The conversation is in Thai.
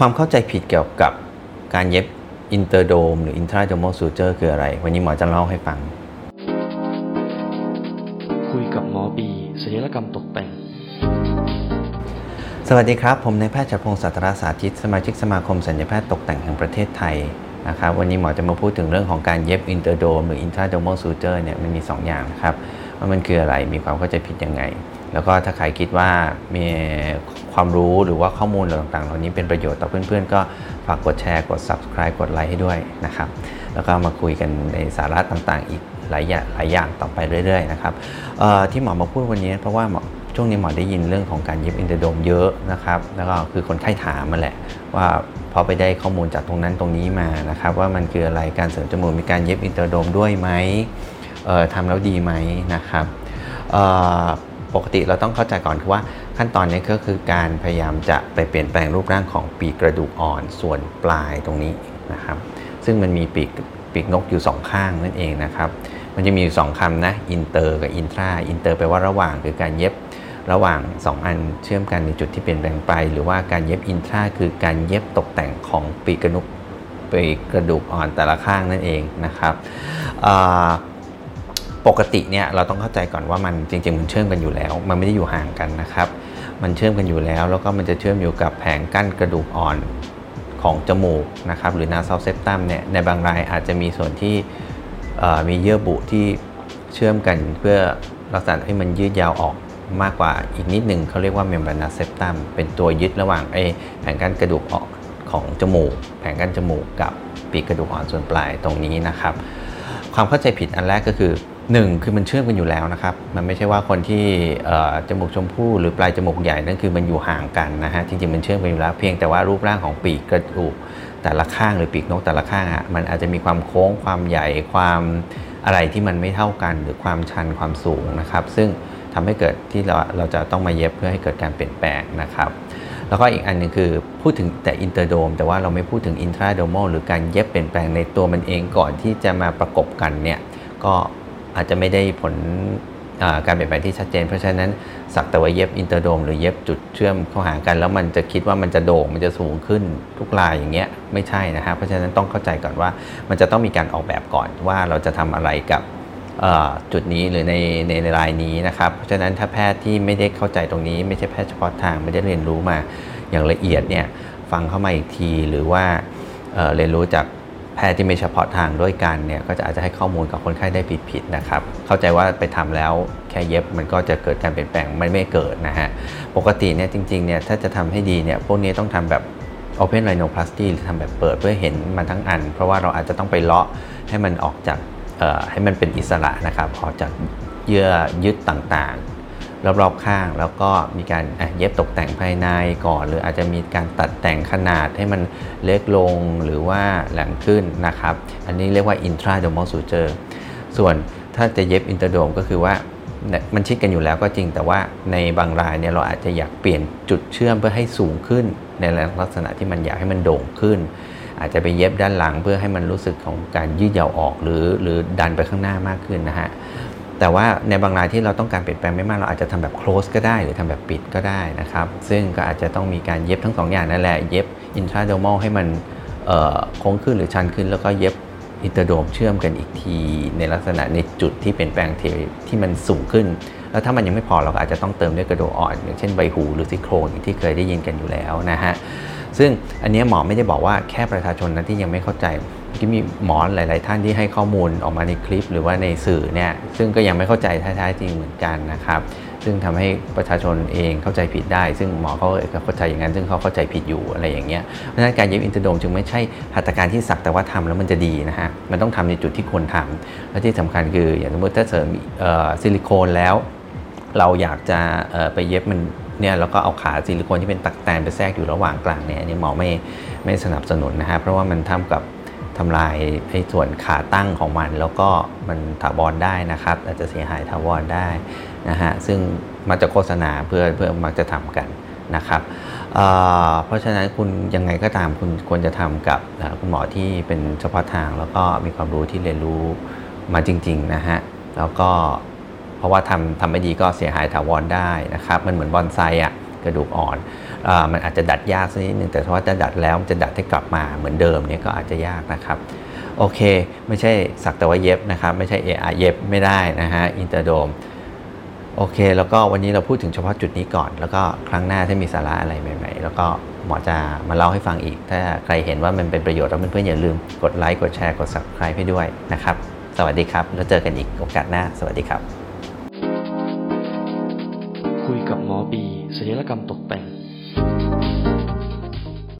ความเข้าใจผิดเกี่ยวกับการเย็บ interdome หรือ intradomal suture คืออะไร วันนี้หมอจะเล่าให้ฟัง คุยกับหมอบีศัลยกรรมตกแต่ง สวัสดีครับ ผมนายแพทย์ชัพงศ์สัตราสาธิต สมาชิกสมาคมศัลยแพทย์ตกแต่งแห่งประเทศไทยนะครับวันนี้หมอจะมาพูดถึงเรื่องของการเย็บ interdome หรือ intradomal suture เนี่ยมันมี 2 อย่างนะครับ ว่ามันคืออะไรมีความเข้าใจผิดยังไง แล้วก็ถ้าใครคิดว่ามีความรู้หรือว่าข้อมูลต่างๆ เหล่านี้เป็นประโยชน์ต่อเพื่อนๆ ก็ฝากกดแชร์กด subscribe กดไลค์ให้ด้วยนะครับแล้วก็มาคุยกันในสาระต่างๆ อีกหลายอย่างหลายอย่างต่อไปเรื่อยๆนะครับที่หมอมาพูดวันนี้เพราะว่าหมอช่วงนี้หมอได้ยินเรื่องของการเย็บ interdome เยอะนะครับแล้วก็คือคนไข้ถามมาแหละว่าพอไปได้ข้อมูลจากตรงนั้นตรงนี้มานะครับว่ามันคืออะไรการเสริมจมูกมีการเย็บ interdome ด้วยไหม ทำแล้วดีไหมนะครับปกติเราต้องเข้าใจก่อนคือว่าขั้นตอนนี้ก็คือการพยายามจะไปเปลี่ยนแปลงรูปร่างของปีกกระดูกอ่อนส่วนปลายตรงนี้นะครับซึ่งมันมีปีกปีกนกอยู่สองข้างนั่นเองนะครับมันจะมีอยู่สองคำนะอินเตอร์กับ intra inter แปลว่าระหว่างคือการเย็บระหว่าง 2 อันเชื่อมกันในจุดที่เปลี่ยนแปลงไป หรือว่าการเย็บ intra คือการเย็บตกแต่งของปีกกระดูกปีกกระดูกอ่อนแต่ละข้างนั่นเองนะครับ ปกติเนี่ยเราต้องเข้าใจก่อนว่ามันจริงๆมันเชื่อมกันอยู่แล้ว มันไม่ได้อยู่ห่างกันนะครับ มันเชื่อมกันอยู่แล้ว แล้วก็มันจะเชื่อมอยู่กับแผงกั้นกระดูกอ่อนของจมูกนะครับหรือนาซาวเซปตัมเนี่ยในบางรายอาจจะมีส่วนที่มีเยื่อบุที่เชื่อมกันเพื่อรักษาให้มันยืดยาวออกมากกว่าอีกนิดหนึ่งเขาเรียกว่าเมมบรานาเซปตัมเป็นตัวยึดระหว่างไอแผงกั้นกระดูกออกของจมูก แผงกั้นจมูกกับปีกกระดูกอ่อนส่วนปลายตรงนี้นะครับ ความเข้าใจผิดอันแรกก็คือ หนึ่งคือมันเชื่อมกันอยู่แล้วนะครับ มันไม่ใช่ว่าคนที่จมูกชมพู่หรือปลายจมูกใหญ่นั่นคือมันอยู่ห่างกันนะฮะจริงๆมันเชื่อมกันอยู่แล้วเพียงแต่ว่ารูปร่างของปีกกระดูกแต่ละข้างหรือปีกนกแต่ละข้างอะมันอาจจะมีความโค้งความใหญ่ความอะไรที่มันไม่เท่ากันหรือความชันความสูงนะครับ ซึ่งทำให้เกิดที่เราเราจะต้องมาเย็บเพื่อให้เกิดการเปลี่ยนแปลงนะครับ แล้วก็อีกอันหนึ่งคือพูดถึงแต่ interdome แต่ว่าเราไม่พูดถึง intradomal หรือการเย็บเปลี่ยนแปลงในตัวมันเองก่อนที่จะมาประกบกันเนี่ยก็ อาจจะไม่ได้ผลการเปลี่ยนแปลงที่ชัดเจน เพราะฉะนั้นสักแต่ว่าเย็บ interdome หรือเย็บจุดเชื่อมเข้าหากัน แล้วมันจะคิดว่ามันจะโด่งมันจะสูงขึ้นทุกรายอย่างเงี้ยไม่ใช่นะฮะเพราะฉะนั้นต้องเข้าใจก่อนว่ามันจะต้องมีการออกแบบก่อนว่าเราจะทำอะไรกับจุดนี้หรือในในรายนี้นะครับ เพราะฉะนั้นถ้าแพทย์ที่ไม่ได้เข้าใจตรงนี้ ไม่ใช่แพทย์เฉพาะทางไม่ได้เรียนรู้มาอย่างละเอียดเนี่ยฟังเข้ามาอีกทีหรือว่าเเรียนรู้จาก แพทย์ที่ไม่เฉพาะทางด้วยกันเนี่ยก็จะอาจจะให้ข้อมูลกับคนไข้ได้ผิดๆนะครับ เข้าใจว่าไปทำแล้วแค่เย็บมันก็จะเกิดการเปลี่ยนแปลงมันไม่เกิดนะฮะ ปกติเนี่ยจริงๆเนี่ยถ้าจะทำให้ดีเนี่ยพวกนี้ต้องทำแบบ Open Rhinoplasty หรือทำแบบเปิดเพื่อเห็นมันทั้งอัน เพราะว่าเราอาจจะต้องไปเลาะให้มันออกจากให้มันเป็นอิสระนะครับออกจากเยื่อยึดต่างๆ รอบๆข้าง แล้วก็มีการเย็บตกแต่งภายในก่อน หรืออาจจะมีการตัดแต่งขนาดให้มันเล็กลงหรือว่าแหลมขึ้นนะครับ อันนี้เรียกว่า intradermal suture ส่วนถ้าจะเย็บ interdome ก็คือว่ามันชิดกันอยู่แล้วก็จริงแต่ว่าในบางรายเนี่ยเราอาจจะอยากเปลี่ยนจุดเชื่อมเพื่อให้สูงขึ้น ในลักษณะที่มันอยากให้มันโด่งขึ้น อาจจะไปเย็บด้านหลังเพื่อให้มันรู้สึกของการยืดยาวออกหรือหรือดันไปข้างหน้ามากขึ้นนะฮะ แต่ว่าในบางรายที่เราต้องการเปลี่ยนแปลงไม่มากเราอาจจะทำแบบ close ก็ได้หรือทำแบบปิดก็ได้นะครับ ซึ่งก็อาจจะต้องมีการเย็บทั้งสองอย่างนั่นแหละ เย็บ intradomal ให้มันโค้งขึ้นหรือชันขึ้น แล้วก็เย็บ interdome เชื่อมกันอีกทีในลักษณะในจุดที่เปลี่ยนแปลงที่มันสูงขึ้น แล้วถ้ามันยังไม่พอเราก็อาจจะต้องเติมด้วยกระดูกอ่อน อย่างเช่นใบหูหรือซี่โครงอย่างที่เคยได้ยินกันอยู่แล้วนะฮะซึ่งอันนี้หมอไม่ได้บอกว่าแค่ประชาชนนะที่ยังไม่เข้าใจ ที่มีหมอหลาย ๆ ท่านที่ให้ข้อมูลออกมาในคลิป หรือว่าในสื่อเนี่ยซึ่งก็ยังไม่เข้าใจแท้ๆจริงเหมือนกันนะครับ ซึ่งทำให้ประชาชนเองเข้าใจผิดได้ ซึ่งหมอเขาเข้าใจอย่างนั้น ซึ่งเขาเข้าใจผิดอยู่อะไรอย่างเงี้ยเพราะฉะนั้นการเย็บอินเตอร์โดมจึงไม่ใช่หัตถการที่สักแต่ว่าทำแล้วมันจะดีนะฮะมันต้องทำในจุดที่ควรทำและที่สำคัญคืออย่างสมมติถ้าเสริมซิลิโคนแล้ว เราอยากจะไปเย็บมันเนี่ยแล้วก็เอาขาซิลิโคนที่เป็นตักแตนไปแทรกอยู่ระหว่างกลางเนี่ยนี่หมอไม่ไม่สนับสนุนนะฮะเพราะว่ามันทำกับ ทำลายไอ้ส่วนขาตั้งของมัน แล้วก็มันถาวรได้นะครับ อาจจะเสียหายถาวรได้นะฮะซึ่งมาจากโฆษณาเพื่อเพื่อมักจะทำกันนะครับเเพราะฉะนั้นคุณยังไงก็ตามคุณควรจะทำกับคุณหมอที่เป็นเฉพาะทาง แล้วก็มีความรู้ที่เรียนรู้มาจริงๆนะฮะแล้วก็เพราะว่าทำทำไม่ดีก็เสียหายถาวรได้นะครับ มันเหมือนบอนไซอะ กระดูกอ่อนอมันอาจจะดัดยากสักนิดนึงแต่ถ้าว่าจะดัดแล้วมันจะดัดให้กลับมาเหมือนเดิมเนี่ยก็อาจจะยากนะครับโอเค ไม่ใช่สักแต่ว่าเย็บนะครับ ไม่ใช่ AI เย็บไม่ได้นะฮะอินเตอร์โดมโอเค แล้วก็วันนี้เราพูดถึงเฉพาะจุดนี้ก่อน แล้วก็ครั้งหน้าถ้ามีสาระอะไรใหม่ๆ แล้วก็หมอจะมาเล่าให้ฟังอีก ถ้าใครเห็นว่ามันเป็นประโยชน์แล้วเพื่อนๆอย่าลืมกดไลค์กดแชร์กด subscribe ให้ด้วยนะครับ สวัสดีครับ แล้วเจอกันอีกโอกาสหน้า สวัสดีครับ คุยกับหมอบี ศิลยกรรมตกแต่ง